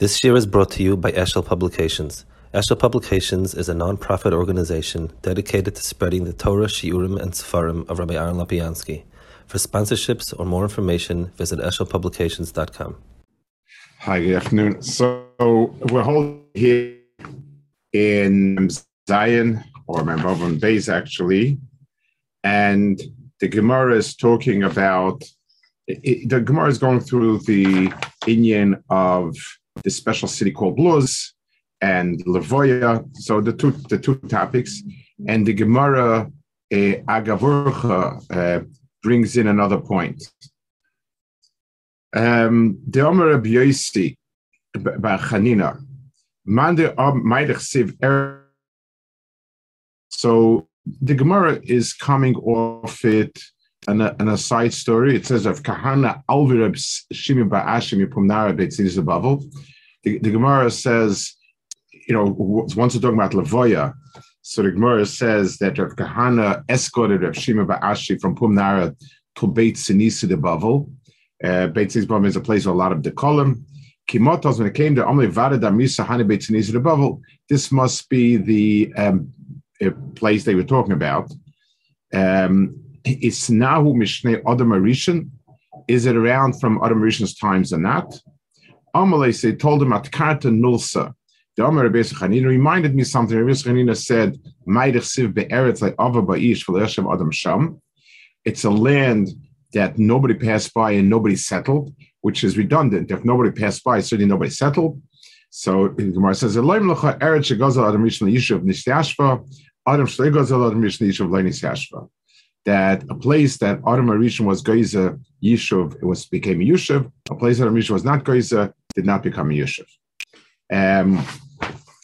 This year is brought to you by Eshel Publications. Eshel Publications is a non-profit organization dedicated to spreading the Torah, Shiurim, and Sefarim of Rabbi Aaron Lapiansky. For sponsorships or more information, visit eshelpublications.com. Hi, good afternoon. So we're holding here in Zion, or Mambavon Bays actually, and the Gemara is talking about, it, the Gemara is going through the Indian of the special city called Luz and Lavoya. So the two the two topics, and the Gemara uh, Agavurcha uh, brings in another point. Um, the Omer Rabbi Yosi Chanina, Siv er. So the Gemara is coming off it and a, and a side story. It says of Kahana Alvirab Shimi Ba'ashim Pumnara Beitzinis Bavel. The Gemara says, you know, once we're talking about Lavoya, so the Gemara says that Rav Kahana escorted Rav Shima Ba'ashi from Pumnara to Beit Sinisi de Bavel. Uh, Beit Sinisi is a place with a lot of decorum. Kimotos, when it came to Omle Varada Misa Hani Beit Sinisi de Bavel, this must be the um, place they were talking about. Um, it's Nahu Mishneh Adam. Is it around from Adam times or not? Amalei say told him at Karta Nulsa. The Amar Rabbi Chanina reminded me something. Rabbi Chanina said, "Ma'idich siv be'eretz like ava ba'ish v'le'eshem adam sham." It's a land that nobody passed by and nobody settled, which is redundant. If nobody passed by, certainly nobody settled. So the Gemara says, "Eloim lecha eretz shegazal adam rishon yishuv nishtashva adam shlegazal adam rishon yishuv le'nishtashva." that a place that Adam Arishan was Geiza Yishuv, it was became Yishuv. A place that Adam Arishan was not Geiza did not become a Yishuv. Um,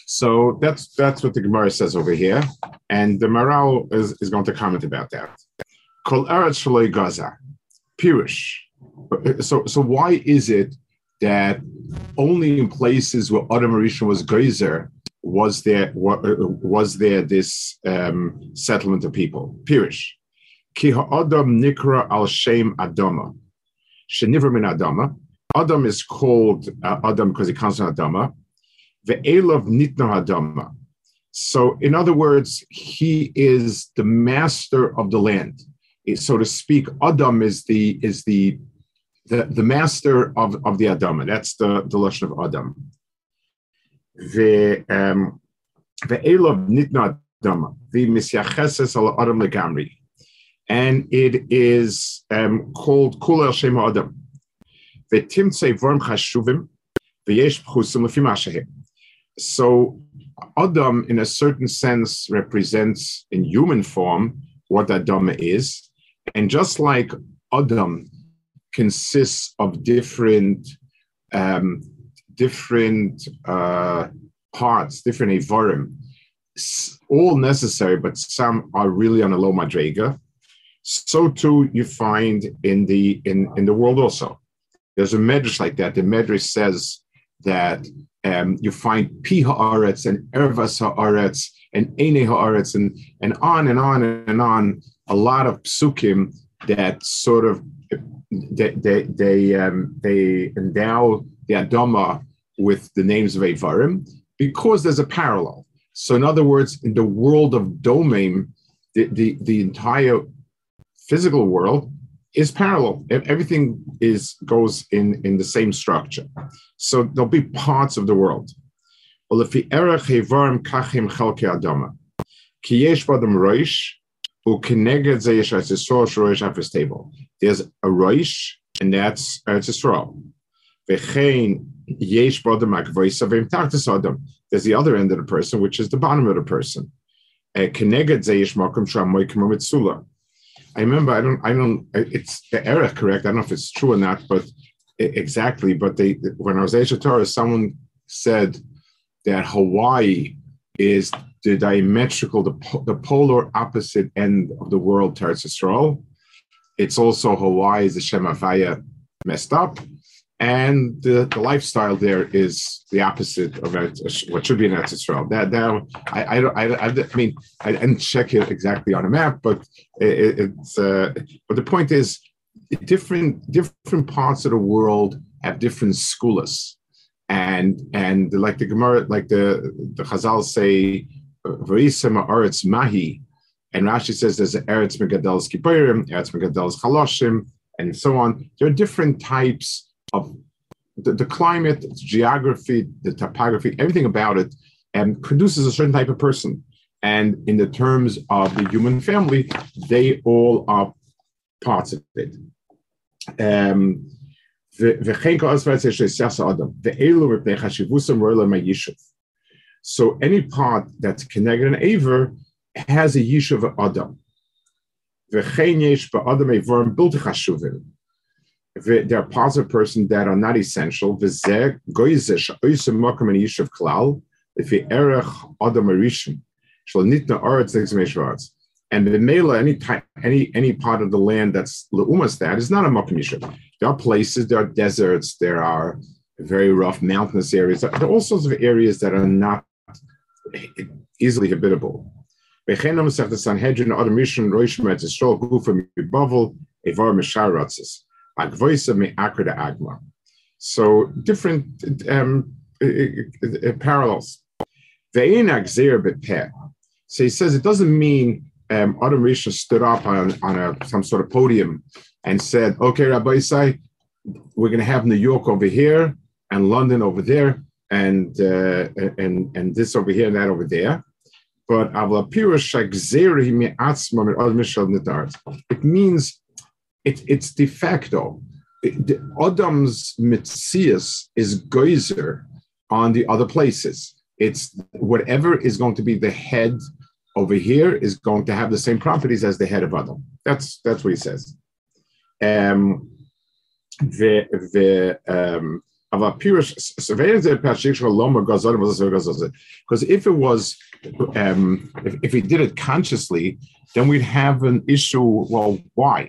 so that's that's what the Gemara says over here, and the Maharal is, is going to comment about that. Kol Eretz Shalei Gaza, Pirish. So so why is it that only in places where Adam Arishan was Geyser was there was there this um, settlement of people? Pirish. Ki ha'adam nikra al shem adama. Shenivra min adama. Adam is called uh, Adam because he comes from Adama. Ve'elav nitna Adama. So, in other words, he is the master of the land, so to speak. Adam is the is the the, the master of, of the Adama. That's the the lashon of Adam. Ve'elav nitna Adama. The misyacheses al Adam legamri and it is um, called So Adam, in a certain sense, represents in human form what Adam is, and just like Adam consists of different um, different uh, parts, different evarim, all necessary, but some are really on a low madrega so too you find in the in, in the world also. There's a medrash like that. The medrash says that um, you find pi haaretz and ervas haaretz and ene haaretz and and on and on and on. A lot of psukim that sort of they they they, um, they endow the Adama with the names of Avarim because there's a parallel. So in other words, in the world of domain, the, the, the entire physical world is parallel. Everything is goes in, in the same structure. So there'll be parts of the world. There's a roish, and that's Eretz Yisrael. There's the other end of the person, which is the bottom of the person. I remember I don't I don't it's the era correct. I don't know if it's true or not, but exactly. But they when I was Asia Torah, someone said that Hawaii is the diametrical, the, the polar opposite end of the world to Eretz It's also Hawaii is the Shem Havaya messed up, and the, the lifestyle there is the opposite of what should be in Eretz Yisrael. That, that I, I, I, I, mean, I didn't check it exactly on a map, but it, it's. Uh, but the point is, different different parts of the world have different schools, and and like the Gemara, like the the Chazal say, "V'isema Eretz Mahi," and Rashi says there's Eretz Megadel's Kippurim, Eretz Megadel's Chaloshim, and so on. There are different types of the, the climate, geography, the topography, everything about it, and produces a certain type of person. And in the terms of the human family, they all are parts of it. Um, so any part that's connected an aver has a yishuv adam. There are parts of person that are not essential. And the Mela, any type, any any part of the land that's leumas that is not a makom yishuv. There are places, there are deserts, there are very rough mountainous areas. There are all sorts of areas that are not easily habitable. Sanhedrin, Etzisrol, Gufa, Mibavel, Evar, Agvoisa, Me Akrida Agma. So different um, parallels. So he says it doesn't mean um, Adam Rishon stood up on, on a, some sort of podium and said, okay, Rabbi Isai, we're going to have New York over here and London over there and uh, and and this over here and that over there. But it means it, it's de facto. It, Adam's mitzias is geyser on the other places. It's whatever is going to be the head over here is going to have the same properties as the head of Adam. That's that's what he says. Um, the the um, because if it was um, if, if he did it consciously then we'd have an issue well why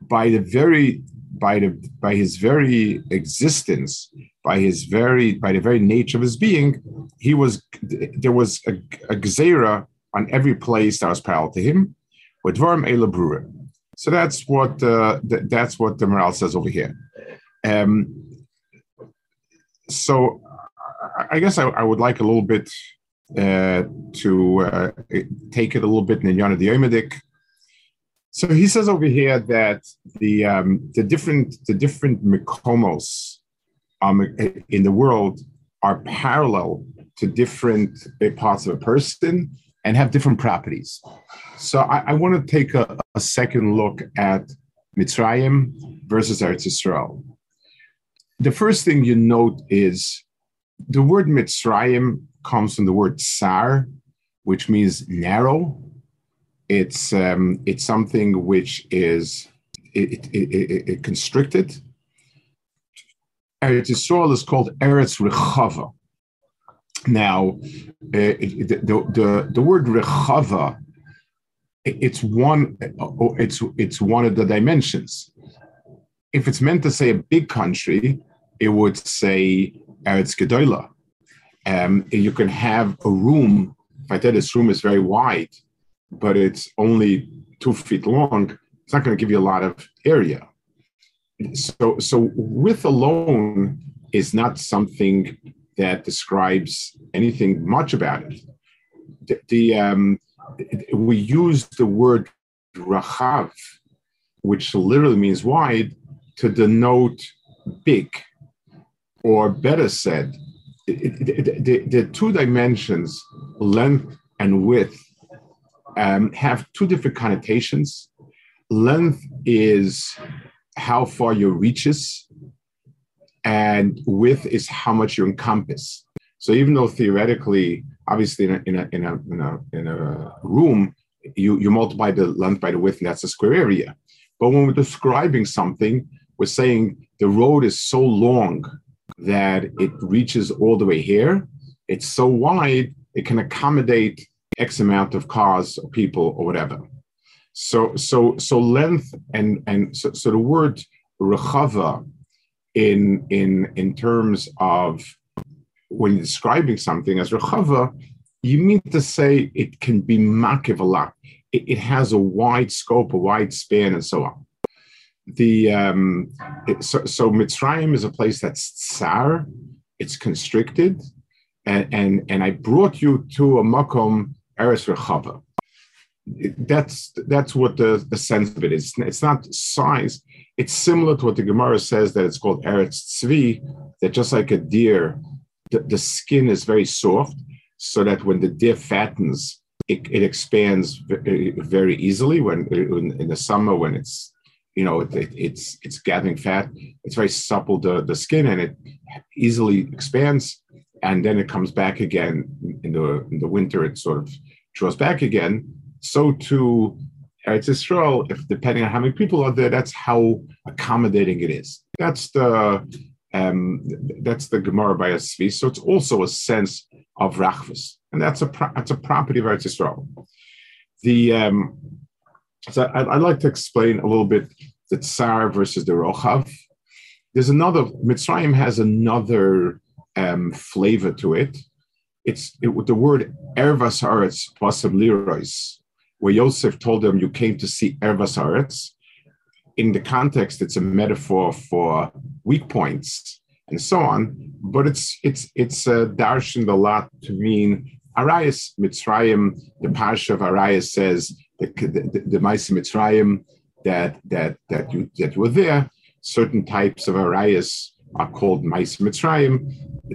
by the very by the by his very existence, by his very by the very nature of his being, he was there was a, a gzera on every place that was parallel to him. With Varm Ela So that's what uh, th- that's what the Maharal says over here. Um, so I guess I, I, would like a little bit uh, to uh, take it a little bit in Yana the Yomedik. So he says over here that the um, the different the different mikomos um, in the world are parallel to different uh, parts of a person and have different properties. So I, I want to take a, a, second look at Mitzrayim versus Eretz Yisrael. The first thing you note is the word Mitzrayim comes from the word tsar, which means narrow. It's um, it's something which is it, it, it, it constricted. Eretz Yisrael is called Eretz Rechava. Now, uh, the, the, the word Rechava, it's one it's it's one of the dimensions. If it's meant to say a big country, it would say Eretz Gedola. Um, you can have a room. If I tell this room is very wide, but it's only two feet long, it's not going to give you a lot of area. So, so width alone is not something that describes anything much about it. The, the um, we use the word rachav, which literally means wide, to denote big, or better said, the, the two dimensions, length and width, um, have two different connotations. Length is how far your reaches, and width is how much you encompass. So even though theoretically, obviously in a, in a, in a, in a, in a room, you, you multiply the length by the width, and that's a square area. But when we're describing something, we're saying the road is so long that it reaches all the way here. It's so wide, it can accommodate X amount of cars or people or whatever. So so so length and and so, so the word rechava in in in terms of when you're describing something as rechava, you mean to say it can be makiv a lot. It, it, has a wide scope, a wide span, and so on. The um, it, so, so Mitzrayim is a place that's tsar, it's constricted, and and and I brought you to a makom eretz rechava. That's that's what the, the sense of it is. It's not size. It's similar to what the Gemara says that it's called eretz tzvi. That just like a deer, the, the skin is very soft, so that when the deer fattens, it, it expands very, uh, very easily. When uh, in, in the summer, when it's you know it, it, it's it's gathering fat, it's very supple the the skin, and it easily expands and then it comes back again in the in the winter. It sort of draws back again. So too, Eretz Yisrael, if depending on how many people are there, that's how accommodating it is. That's the um, that's the Gemara by Asvi. So it's also a sense of rachvus, and that's a pro- that's a property of Eretz Yisrael. The um, so I'd, I'd, like to explain a little bit the tsar versus the rochav. There's another Mitzrayim has another um, flavor to it. It's it, the word ervas haaretz basam lirois, where Yosef told them, "You came to see ervas haaretz." In the context, it's a metaphor for weak points and so on. But it's it's it's a darshan a lot to mean Arayas Mitzrayim. The parsha of Arayas says the the, the, Mitzrayim that that that you that were there. Certain types of Arayas are called Mais Mitzrayim,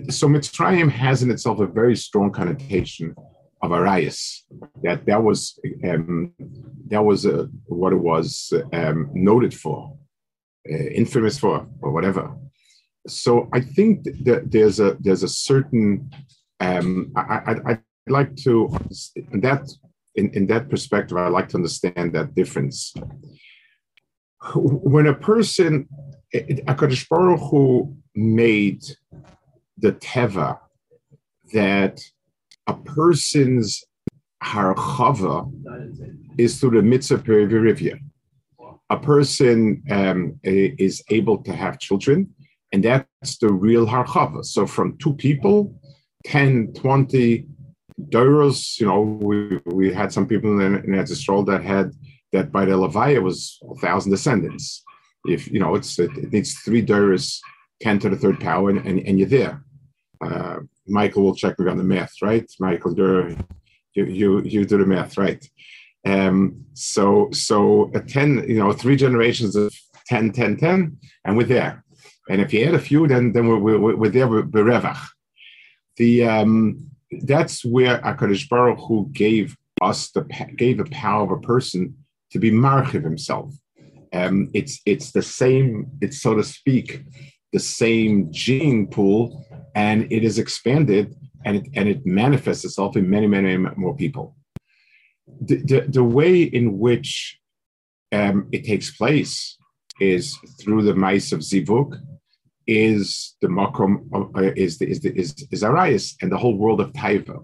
so Mitzrayim has in itself a very strong connotation of Arias. That that was um, that was uh, what it was um, noted for, uh, infamous for, or whatever. So I think that there's a there's a certain um, I, I, I'd like to in that in, in that perspective I'd like to understand that difference. When a person, Akadosh Baruch Hu made the teva that a person's harchava is through the mitzvah perivirivia. A person um, is able to have children, and that's the real harchava. So from two people, 10, 20 doros, you know, we, we had some people in, in Etzisrol that had that by the Levaya was a thousand descendants. If you know, it's it, it needs three doros 10 to the third power, and, and, and you're there. Uh, Michael will check me on the math, right? Michael, you you you do the math, right? Um, so so a 10, you know, three generations of 10, 10, 10, and we're there. And if you add a few, then then we're, we're, we're there with berevach. The um, that's where Akadosh Baruch Hu gave us the gave the power of a person to be marchiv himself. Um, it's it's the same. It's so to speak the same gene pool and it is expanded and it, and it manifests itself in many, many many more people. The, the, the way in which um, it takes place is through the mice of Zivuk, is the makom uh, is the, is the, is is Arias and the whole world of Taiva.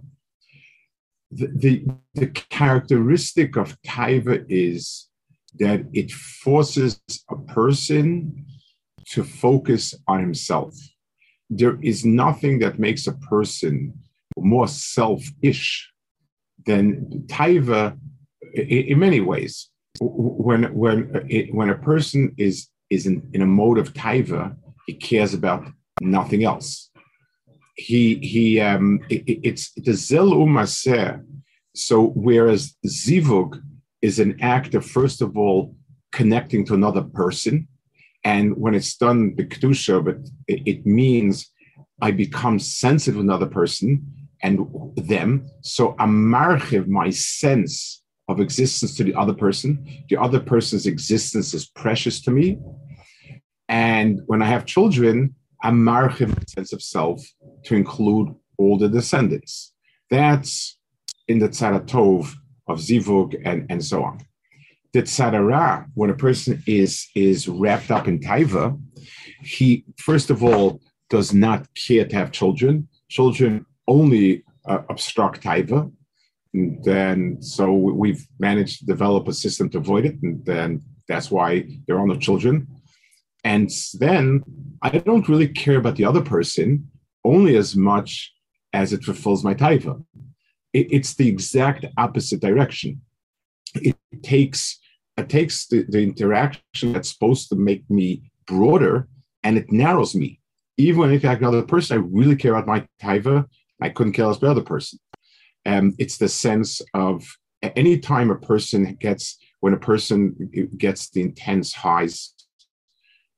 The, the, the characteristic of Taiva is that it forces a person to focus on himself. There is nothing that makes a person more selfish than taiva in, many ways. When when when a person is is in, in a mode of taiva, he cares about nothing else. He he um it, it's the zel umaser. So whereas zivug is an act of first of all connecting to another person, and when it's done the kedusha, but it, it means I become sensitive to another person and them. So I'm marchiv my sense of existence to the other person. The other person's existence is precious to me. And when I have children, I'm marchiv my sense of self to include all the descendants. That's in the tzaratov of zivug and, and so on that sadara, when a person is is wrapped up in taiva, he first of all does not care to have children. Children only uh, obstruct taiva. And then so we've managed to develop a system to avoid it, and then that's why there are no children. And then I don't really care about the other person only as much as it fulfills my taiva. It, it's the exact opposite direction. It takes it takes the, the interaction that's supposed to make me broader and it narrows me. Even when I interact with another person, I really care about my taiva. I couldn't care less about the other person. And it's the sense of any time a person gets when a person gets the intense highs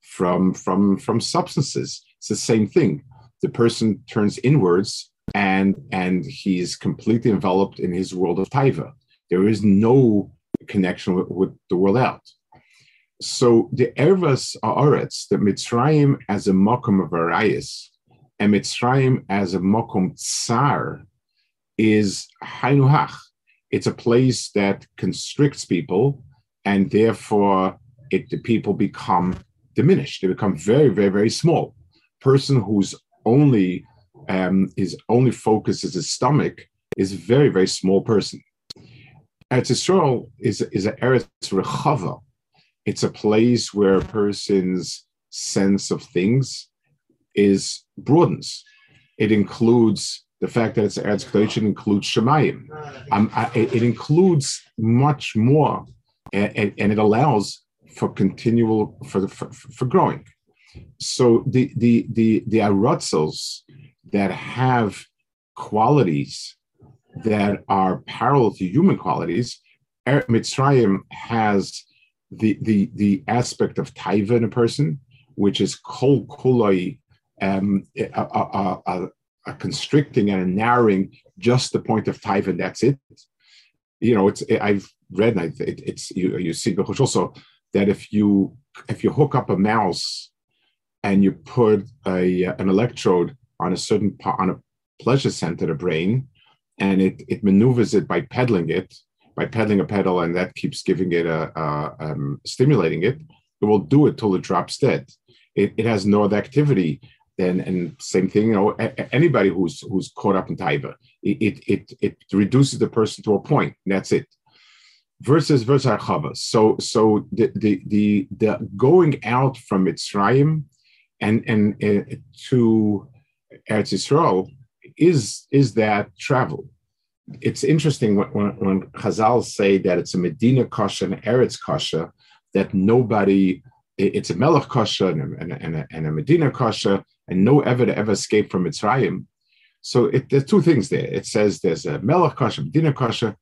from from from substances it's the same thing the person turns inwards and and he's completely enveloped in his world of taiva there is no connection with, with the world out so the ervas aretz the mitzrayim as a mokum of arayis and mitzrayim as a mokum tsar is hainuhach it's a place that constricts people, and therefore it, the people become diminished. They become very, very, very small. Person whose only um, his only focus is his stomach is a very, very small person. Eretz Yisrael is is an Eretz Rechava. It's a place where a person's sense of things is broadens. It includes the fact that it's Eretz Kedosh includes Shemayim. Um, I, it, includes much more, and, and, it allows for continual for, for, for growing. So the the the the arotzels that have qualities that are parallel to human qualities, er, Mitzrayim has the the the aspect of taiva in a person, which is kol kuloi, um, a, a, a, a constricting and a narrowing just the point of taiva, and that's it. You know, it's it, I've read, it, it's you, you see also that if you if you hook up a mouse and you put a an electrode on a certain part on a pleasure center of the brain, and it it maneuvers it by pedaling it by pedaling a pedal, and that keeps giving it a, a um, stimulating it. It will do it till it drops dead. It, it has no other activity then and same thing you know anybody who's who's caught up in taiva it it it reduces the person to a point that's it versus versus archava so so the the the, the going out from Mitzrayim and and uh, to Eretz Yisrael is is that travel it's interesting when, when, when Chazal say that it's a Medina kasha and Eretz kasha that nobody it's a Melech kasha and a, and a, and a Medina kasha and no ever to ever escape from Mitzrayim. So it, there's two things there. It says there's a Melech Kasha, Medina Kasha.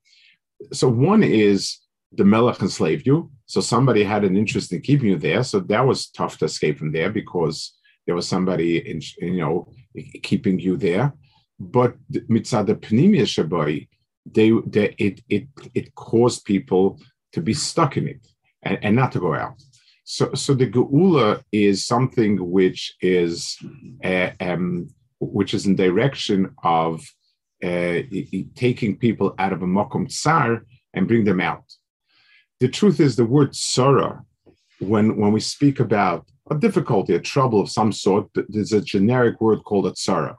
So one is the Melech enslaved you. So somebody had an interest in keeping you there. So that was tough to escape from there because there was somebody, in, you know, keeping you there. But mitzad pnimia shabai, they, they it it it caused people to be stuck in it and, and not to go out. So, so the geula is something which is uh, um, which is in direction of uh, taking people out of a makom tsar and bring them out. The truth is, the word sorrow, when when we speak about a difficulty, a trouble of some sort, there's a generic word called a tsara.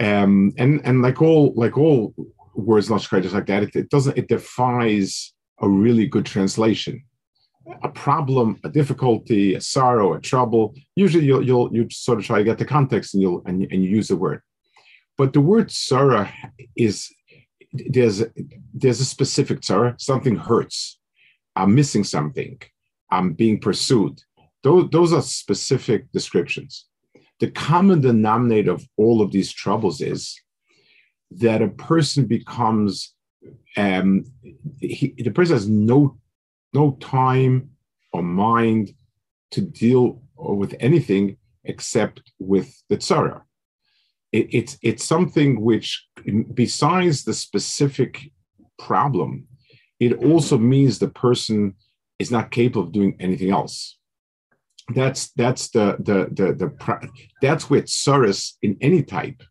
Um, and and like all like all words not just like that, it, it doesn't it defies a really good translation a problem, a difficulty, a sorrow, a trouble, usually you'll, you'll you sort of try to get the context and you'll and, and you use the word. But the word sorrow is there's there's a specific sorrow. Something hurts. I'm missing something. I'm being pursued. Those, those are specific descriptions. The common denominator of all of these troubles is that a person becomes um, he, the person has no no time or mind to deal with anything except with the tzara. It, it's it's something which, besides the specific problem, it also means the person is not capable of doing anything else. That's that's the the the, the that's where tsaris in any type.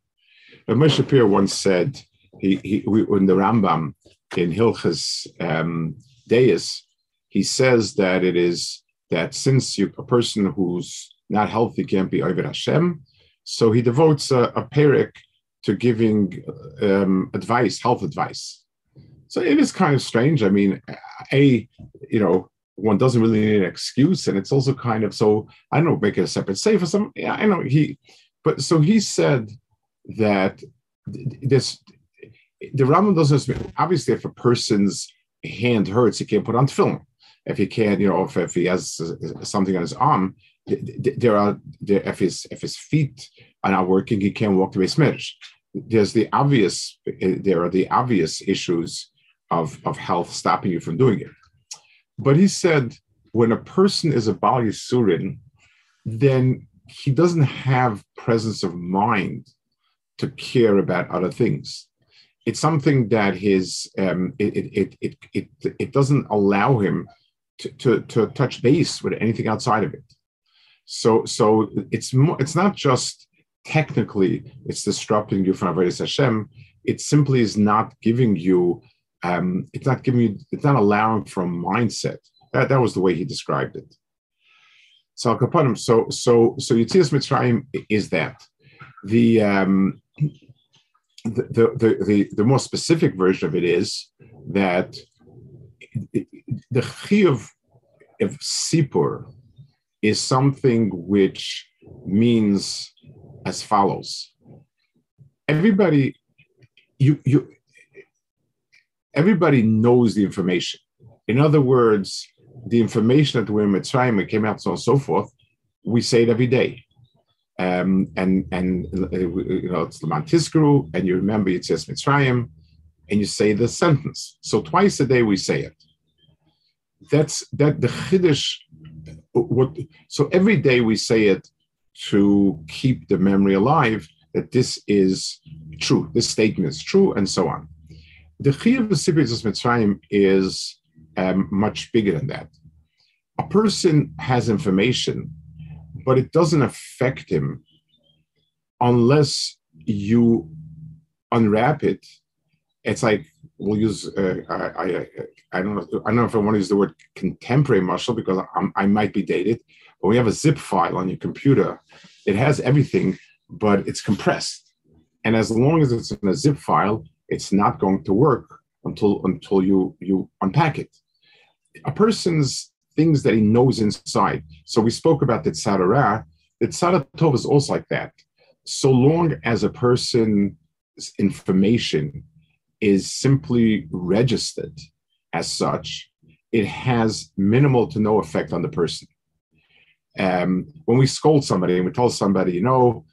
Moshe Shapiro once said he, he in the Rambam in Hilchas um, Deis he says that it is that since you, a person who's not healthy can't be Ovid Hashem, so he devotes a, a perik to giving um, advice, health advice. So it is kind of strange. I mean, a you know one doesn't really need an excuse, and it's also kind of so I don't know make it a separate say for some. Yeah, I know he, but so he said that this the Rambam doesn't obviously if a person's hand hurts, he can't put on film. If he can't, you know, if, if he has something on his arm, there are there, if his if his feet are not working, he can't walk the Beis There's the obvious eh, there are the obvious issues of of health stopping you from doing it. But he said when a person is a Bali Surin, then he doesn't have presence of mind to care about other things. It's something that his um, it, it, it, it, it, doesn't allow him to, to, to touch base with anything outside of it. So so it's more, it's not just technically it's disrupting you from Avodas Hashem. It simply is not giving you um, it's not giving you it's not allowing for a mindset. That, that was the way he described it. So Kapanim, so so so Yitzias Mitzrayim is that. The um the, the, the, the more specific version of it is that the chiyuv of sipur is something which means as follows. Everybody, you you everybody knows the information. In other words, the information that we're in Mitzrayim came out so on and so forth, we say it every day. Um, and and uh, uh, you know it's Laman Tiskru, and you remember it says Mitzrayim, and you say the sentence. So twice a day we say it. That's that the chiddush. Uh, what so every day we say it to keep the memory alive that this is true, this statement is true, and so on. The chiyuv of Mitzrayim is um, much bigger than that. A person has information but it doesn't affect him unless you unwrap it. It's like we'll use uh, I, I I don't know I don't know if I want to use the word contemporary muscle because I'm, i might be dated. But we have a zip file on your computer. It has everything, but it's compressed, and as long as it's in a zip file, it's not going to work until until you you unpack it. A person's things that he knows inside. So we spoke about the tzara. The tzara tov is also like that. So long as a person's information is simply registered as such, it has minimal to no effect on the person. Um, when we scold somebody and we tell somebody, you know,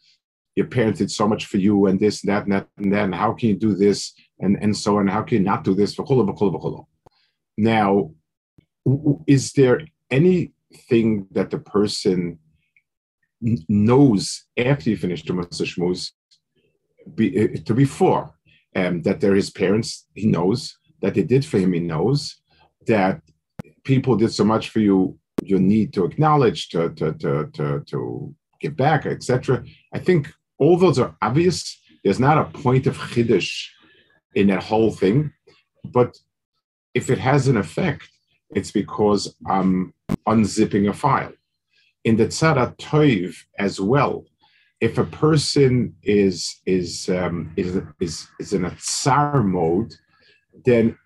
your parents did so much for you and this and that and that and how can you do this and, and so on, how can you not do this? Now, is there anything that the person knows after you finish the Shmuz be, uh, to before? Um, that they're his parents, he knows, that they did for him, he knows, that people did so much for you, you need to acknowledge, to, to, to, to, to give back, etc. I think all those are obvious. There's not a point of chiddush in that whole thing, but if it has an effect, it's because I'm unzipping a file. In the tzara toiv as well, if a person is is um, is, is is in a tsar mode, then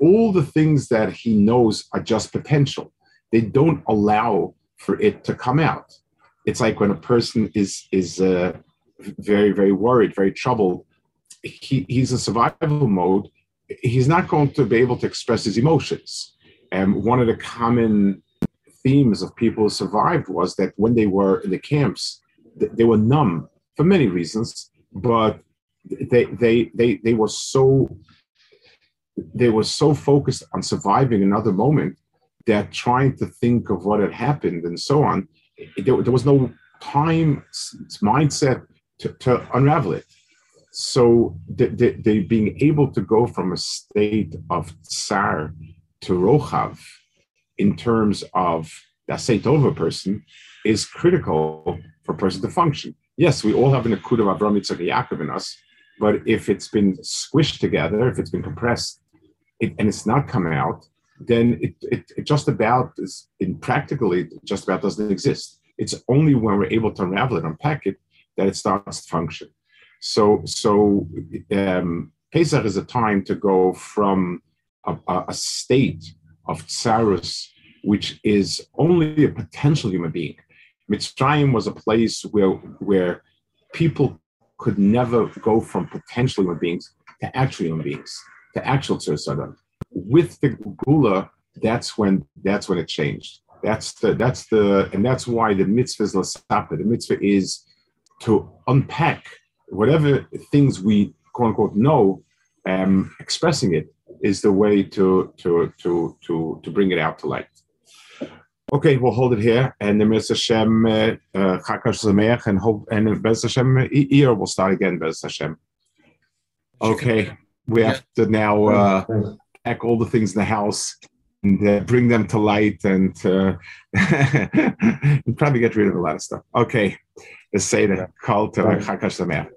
all the things that he knows are just potential. They don't allow for it to come out. It's like when a person is is uh, very very worried, very troubled. He, he's in survival mode. He's not going to be able to express his emotions and one of the common themes of people who survived was that when they were in the camps, they were numb for many reasons, but they they they they were so they were so focused on surviving another moment that trying to think of what had happened and so on, there, there was no time mindset to, to unravel it. So being able to go from a state of tsar to Rochav in terms of the Asay person is critical for a person to function. Yes, we all have an Akud of Avram Yaakov in us, but if it's been squished together, if it's been compressed, it, and it's not coming out, then it, it, it just about is in practically just about doesn't exist. It's only when we're able to unravel it, unpack it, that it starts to function. So so um, Pesach is a time to go from a, a state of tsarus, which is only a potential human being. Mitzrayim was a place where where people could never go from potential human beings to actual human beings, to actual tzusadam. With the gula, that's when that's when it changed. That's the that's the and that's why the mitzvah is. The mitzvah is to unpack whatever things we quote unquote know, um, expressing it is the way to to to to to bring it out to light. Okay, we'll hold it here, and the Mr. Hashem, Chakash Zameach, and hope, and Bez Hashem, year will start again, Bez Hashem. Okay, we have to now uh, pack all the things in the house and uh, bring them to light and, uh, and probably get rid of a lot of stuff. Okay, let's say the call to Chakash Zameach.